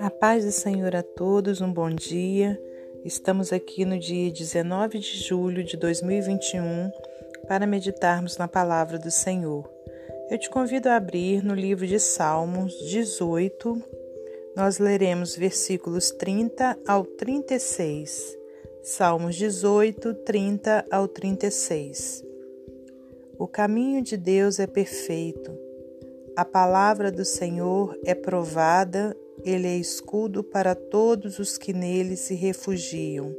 A paz do Senhor a todos, um bom dia. Estamos aqui no dia 19 de julho de 2021 para meditarmos na palavra do Senhor. Eu te convido a abrir no livro de Salmos 18. Nós leremos versículos 30 ao 36. Salmos 18, 30 ao 36. O caminho de Deus é perfeito. A palavra do Senhor é provada ele é escudo para todos os que nele se refugiam.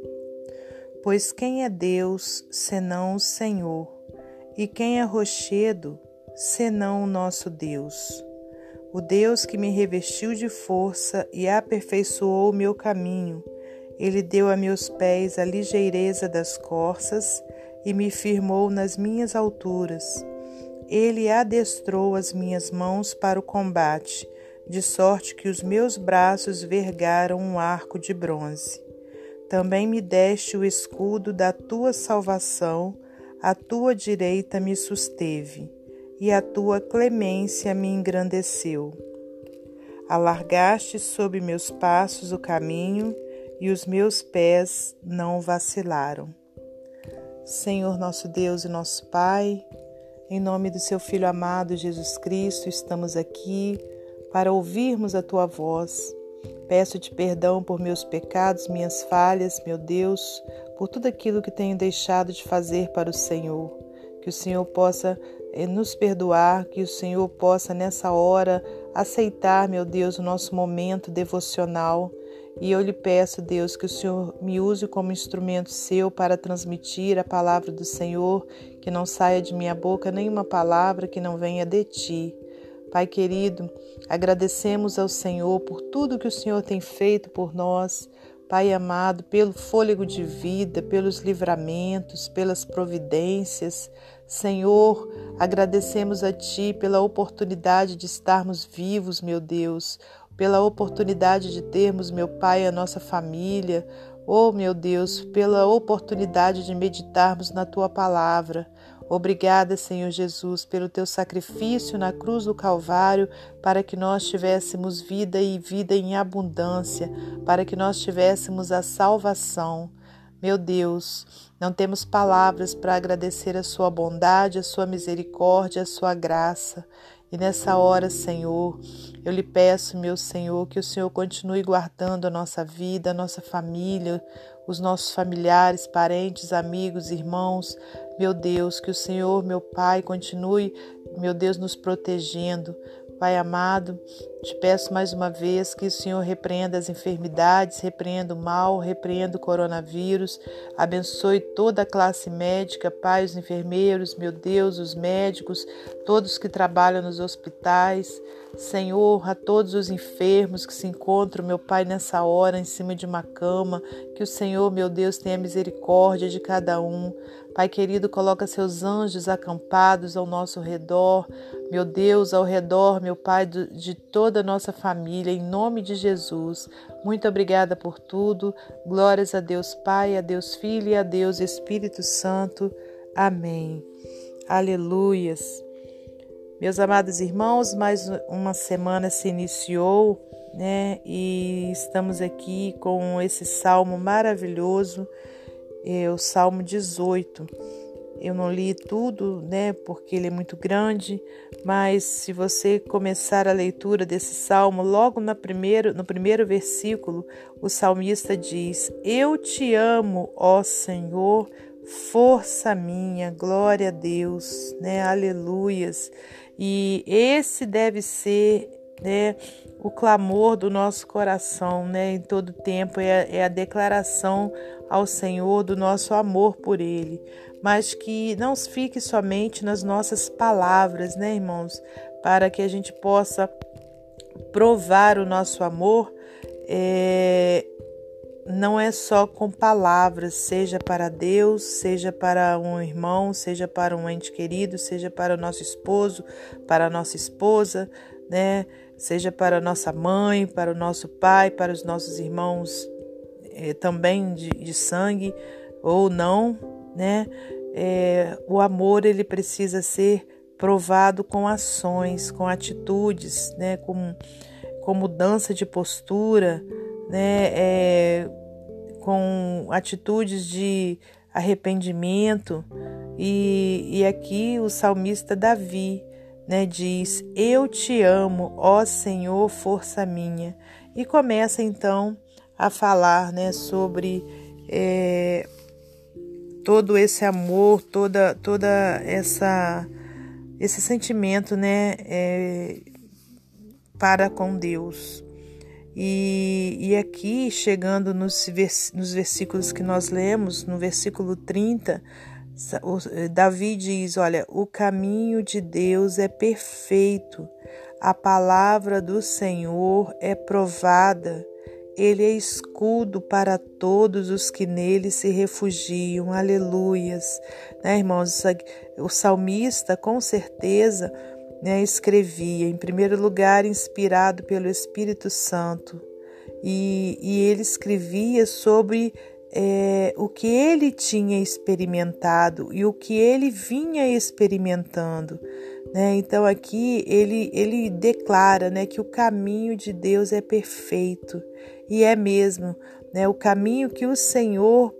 Pois quem é Deus senão o Senhor? E quem é rochedo senão o nosso Deus? O Deus que me revestiu de força e aperfeiçoou o meu caminho. Ele deu a meus pés a ligeireza das corças e me firmou nas minhas alturas. Ele adestrou as minhas mãos para o combate de sorte que os meus braços vergaram um arco de bronze. Também me deste o escudo da tua salvação, a tua direita me susteve, e a tua clemência me engrandeceu. Alargaste sob meus passos o caminho, e os meus pés não vacilaram. Senhor nosso Deus e nosso Pai, em nome do seu Filho amado Jesus Cristo, estamos aqui para ouvirmos a tua voz. Peço-te perdão por meus pecados, minhas falhas, meu Deus, por tudo aquilo que tenho deixado de fazer para o Senhor. Que o Senhor possa eh, nos perdoar, que o Senhor possa nessa hora aceitar, meu Deus, o nosso momento devocional. E eu lhe peço, Deus, que o Senhor me use como instrumento seu para transmitir a palavra do Senhor, que não saia de minha boca nenhuma palavra que não venha de ti. Pai querido, agradecemos ao Senhor por tudo que o Senhor tem feito por nós. Pai amado, pelo fôlego de vida, pelos livramentos, pelas providências. Senhor, agradecemos a Ti pela oportunidade de estarmos vivos, meu Deus, pela oportunidade de termos, meu Pai, a nossa família. Oh, meu Deus, pela oportunidade de meditarmos na Tua palavra. Obrigada, Senhor Jesus, pelo teu sacrifício na cruz do Calvário, para que nós tivéssemos vida e vida em abundância, para que nós tivéssemos a salvação. Meu Deus, não temos palavras para agradecer a sua bondade, a sua misericórdia, a sua graça. E nessa hora, Senhor, eu lhe peço, meu Senhor, que o Senhor continue guardando a nossa vida, a nossa família, os nossos familiares, parentes, amigos, irmãos. Meu Deus, que o Senhor, meu Pai, continue, meu Deus, nos protegendo. Pai amado, te peço mais uma vez que o Senhor repreenda as enfermidades, repreenda o mal, repreenda o coronavírus, abençoe toda a classe médica, Pai, os enfermeiros, meu Deus, os médicos, todos que trabalham nos hospitais. Senhor, a todos os enfermos que se encontram, meu Pai, nessa hora em cima de uma cama, que o Senhor, meu Deus, tenha misericórdia de cada um. Pai querido, coloca seus anjos acampados ao nosso redor, meu Deus, ao redor, meu Pai, de toda a nossa família, em nome de Jesus. Muito obrigada por tudo. Glórias a Deus Pai, a Deus Filho e a Deus Espírito Santo. Amém. Aleluias. Meus amados irmãos, mais uma semana se iniciou, né? E estamos aqui com esse salmo maravilhoso, é o Salmo 18. Eu não li tudo, né, porque ele é muito grande, mas se você começar a leitura desse salmo, logo no primeiro, no primeiro versículo, o salmista diz: Eu te amo, ó Senhor, força minha, glória a Deus, né? Aleluias. E esse deve ser né, o clamor do nosso coração né, em todo tempo, é a, é a declaração ao Senhor do nosso amor por Ele. Mas que não fique somente nas nossas palavras, né, irmãos? Para que a gente possa provar o nosso amor é, não é só com palavras, seja para Deus, seja para um irmão, seja para um ente querido, seja para o nosso esposo, para a nossa esposa, né? Seja para nossa mãe, para o nosso pai, para os nossos irmãos eh, também de, de, sangue ou não, né? É, o amor ele precisa ser provado com ações, com atitudes, né, com, com mudança de postura, né, é, com atitudes de arrependimento. E, e aqui o salmista Davi né, diz: Eu te amo, ó Senhor, força minha. E começa então a falar né, sobre é, todo esse amor, toda, toda essa esse sentimento, né, é, para com Deus. E, e aqui, chegando nos, vers, nos versículos que nós lemos, no versículo 30, Davi diz: Olha, o caminho de Deus é perfeito, a palavra do Senhor é provada ele é escudo para todos os que nele se refugiam. Aleluias. Né, irmãos? O salmista, com certeza, né, escrevia, em primeiro lugar, inspirado pelo Espírito Santo. E, e ele escrevia sobre é, o que ele tinha experimentado e o que ele vinha experimentando. Né? Então aqui ele, ele declara né, que o caminho de Deus é perfeito e é mesmo né, o caminho que o Senhor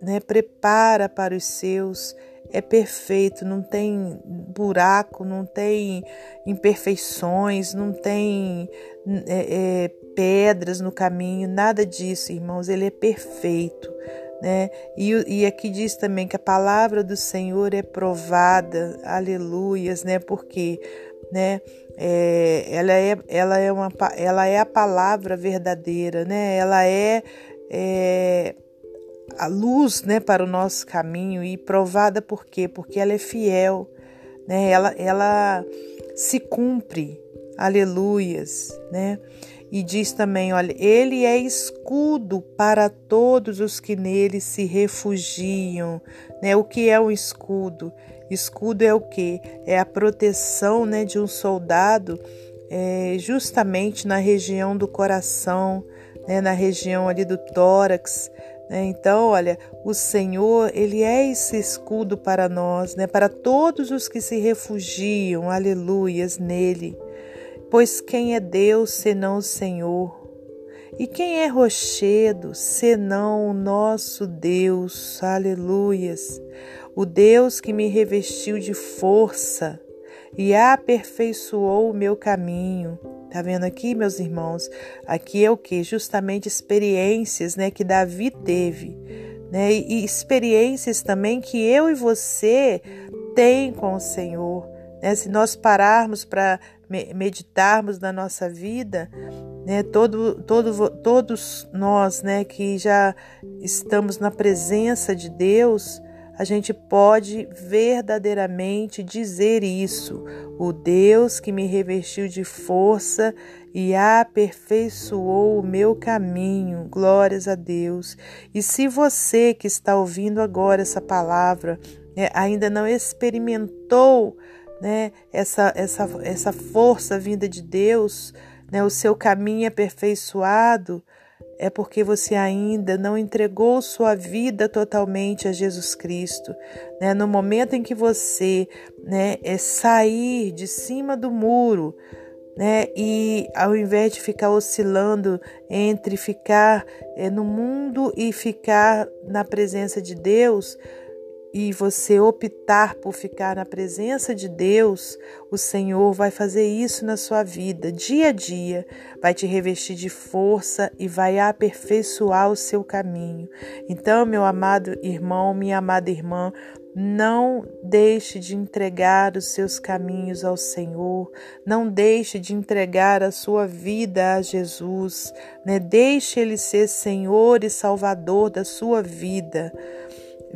né, prepara para os seus é perfeito, não tem buraco, não tem imperfeições, não tem é, é, pedras no caminho, nada disso, irmãos. Ele é perfeito. Né? E, e aqui diz também que a palavra do Senhor é provada, aleluias, né? Porque né? É, ela, é, ela, é uma, ela é a palavra verdadeira, né? Ela é, é a luz, né, para o nosso caminho e provada por quê? Porque ela é fiel, né? Ela, ela se cumpre, aleluias, né? E diz também, olha, ele é escudo para todos os que nele se refugiam, né? O que é um escudo? Escudo é o que? É a proteção né, de um soldado é, justamente na região do coração, né, na região ali do tórax. Né? Então, olha, o Senhor, Ele é esse escudo para nós, né, para todos os que se refugiam, aleluias, nele. Pois quem é Deus senão o Senhor? E quem é rochedo senão o nosso Deus? Aleluias o Deus que me revestiu de força e aperfeiçoou o meu caminho. Tá vendo aqui, meus irmãos? Aqui é o que? Justamente experiências, né, que Davi teve, né? E experiências também que eu e você tem com o Senhor. Né? Se nós pararmos para meditarmos na nossa vida, né, todo, todo, todos nós né, que já estamos na presença de Deus, a gente pode verdadeiramente dizer isso. O Deus que me revestiu de força e aperfeiçoou o meu caminho. Glórias a Deus. E se você que está ouvindo agora essa palavra né, ainda não experimentou né, essa, essa, essa força vinda de Deus, né, o seu caminho aperfeiçoado, é porque você ainda não entregou sua vida totalmente a Jesus Cristo. Né? No momento em que você né, é sair de cima do muro, né, e ao invés de ficar oscilando entre ficar é, no mundo e ficar na presença de Deus, e você optar por ficar na presença de Deus, o Senhor vai fazer isso na sua vida, dia a dia, vai te revestir de força e vai aperfeiçoar o seu caminho. Então, meu amado irmão, minha amada irmã, não deixe de entregar os seus caminhos ao Senhor, não deixe de entregar a sua vida a Jesus, né? Deixe Ele ser Senhor e Salvador da sua vida.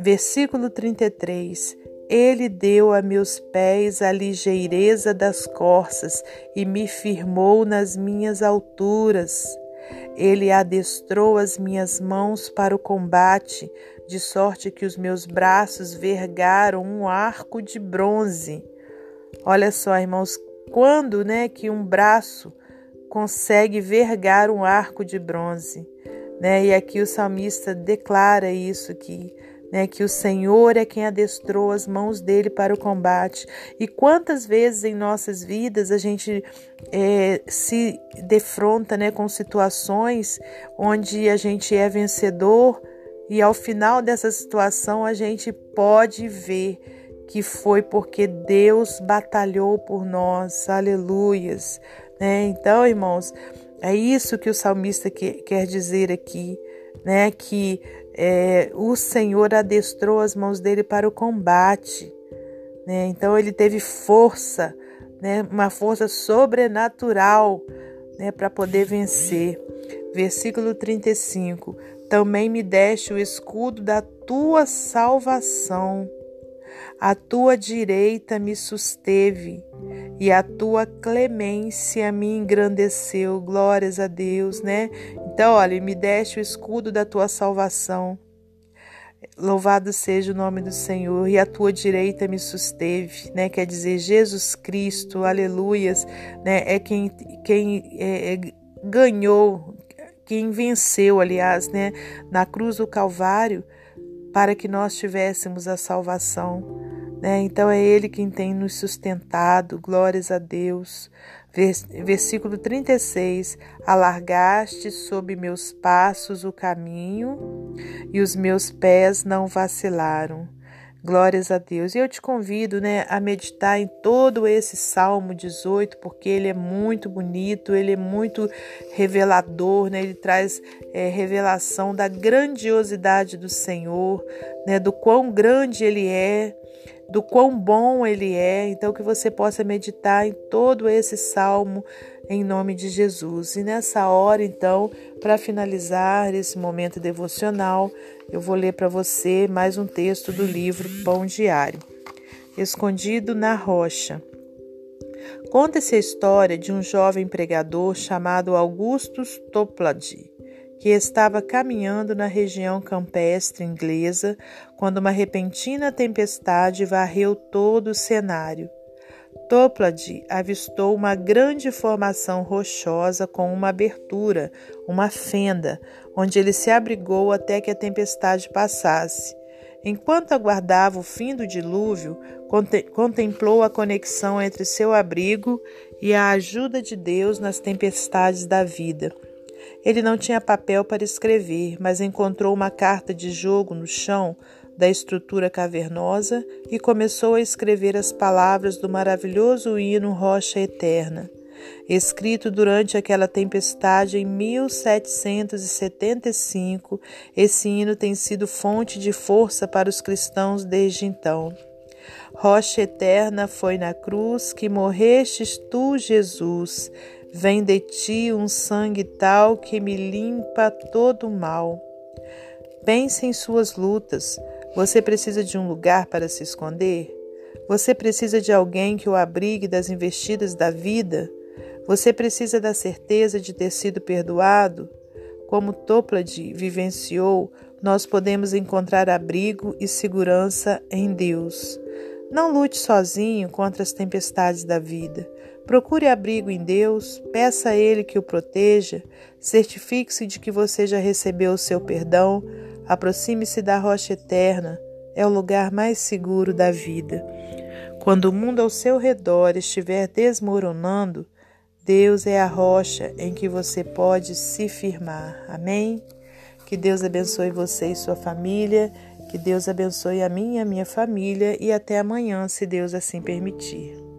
Versículo 33. Ele deu a meus pés a ligeireza das corças e me firmou nas minhas alturas. Ele adestrou as minhas mãos para o combate, de sorte que os meus braços vergaram um arco de bronze. Olha só, irmãos, quando, né, que um braço consegue vergar um arco de bronze, né? E aqui o salmista declara isso que né, que o Senhor é quem adestrou as mãos dele para o combate. E quantas vezes em nossas vidas a gente é, se defronta né, com situações onde a gente é vencedor e ao final dessa situação a gente pode ver que foi porque Deus batalhou por nós, aleluias. Né? Então, irmãos, é isso que o salmista quer dizer aqui, né? Que é, o Senhor adestrou as mãos dele para o combate. Né? Então ele teve força, né? uma força sobrenatural né? para poder vencer. Versículo 35: Também me deste o escudo da tua salvação a tua direita me susteve e a tua clemência me engrandeceu. Glórias a Deus, né? Então, olha, me deste o escudo da tua salvação. Louvado seja o nome do Senhor, e a tua direita me susteve, né? Quer dizer, Jesus Cristo, aleluias, né? É quem, quem é, é, ganhou, quem venceu, aliás, né? Na cruz do Calvário, para que nós tivéssemos a salvação. Né? Então é Ele quem tem nos sustentado, glórias a Deus. Versículo 36: Alargaste sob meus passos o caminho e os meus pés não vacilaram. Glórias a Deus. E eu te convido né, a meditar em todo esse Salmo 18, porque ele é muito bonito, ele é muito revelador, né? ele traz é, revelação da grandiosidade do Senhor, né, do quão grande ele é, do quão bom ele é. Então, que você possa meditar em todo esse salmo em nome de Jesus. E nessa hora, então, para finalizar esse momento devocional, eu vou ler para você mais um texto do livro Pão Diário. Escondido na rocha. Conta-se a história de um jovem pregador chamado Augustus Toplady que estava caminhando na região campestre inglesa quando uma repentina tempestade varreu todo o cenário. Toplady avistou uma grande formação rochosa com uma abertura, uma fenda, onde ele se abrigou até que a tempestade passasse. Enquanto aguardava o fim do dilúvio, contemplou a conexão entre seu abrigo e a ajuda de Deus nas tempestades da vida. Ele não tinha papel para escrever, mas encontrou uma carta de jogo no chão da estrutura cavernosa e começou a escrever as palavras do maravilhoso hino Rocha Eterna. Escrito durante aquela tempestade em 1775, esse hino tem sido fonte de força para os cristãos desde então. Rocha eterna foi na cruz que morrestes tu, Jesus. Vem de ti um sangue tal que me limpa todo o mal. Pense em suas lutas. Você precisa de um lugar para se esconder? Você precisa de alguém que o abrigue das investidas da vida? Você precisa da certeza de ter sido perdoado? Como Toplade vivenciou, nós podemos encontrar abrigo e segurança em Deus. Não lute sozinho contra as tempestades da vida. Procure abrigo em Deus, peça a Ele que o proteja, certifique-se de que você já recebeu o seu perdão, aproxime-se da rocha eterna, é o lugar mais seguro da vida. Quando o mundo ao seu redor estiver desmoronando, Deus é a rocha em que você pode se firmar. Amém? Que Deus abençoe você e sua família, que Deus abençoe a mim e a minha família e até amanhã, se Deus assim permitir.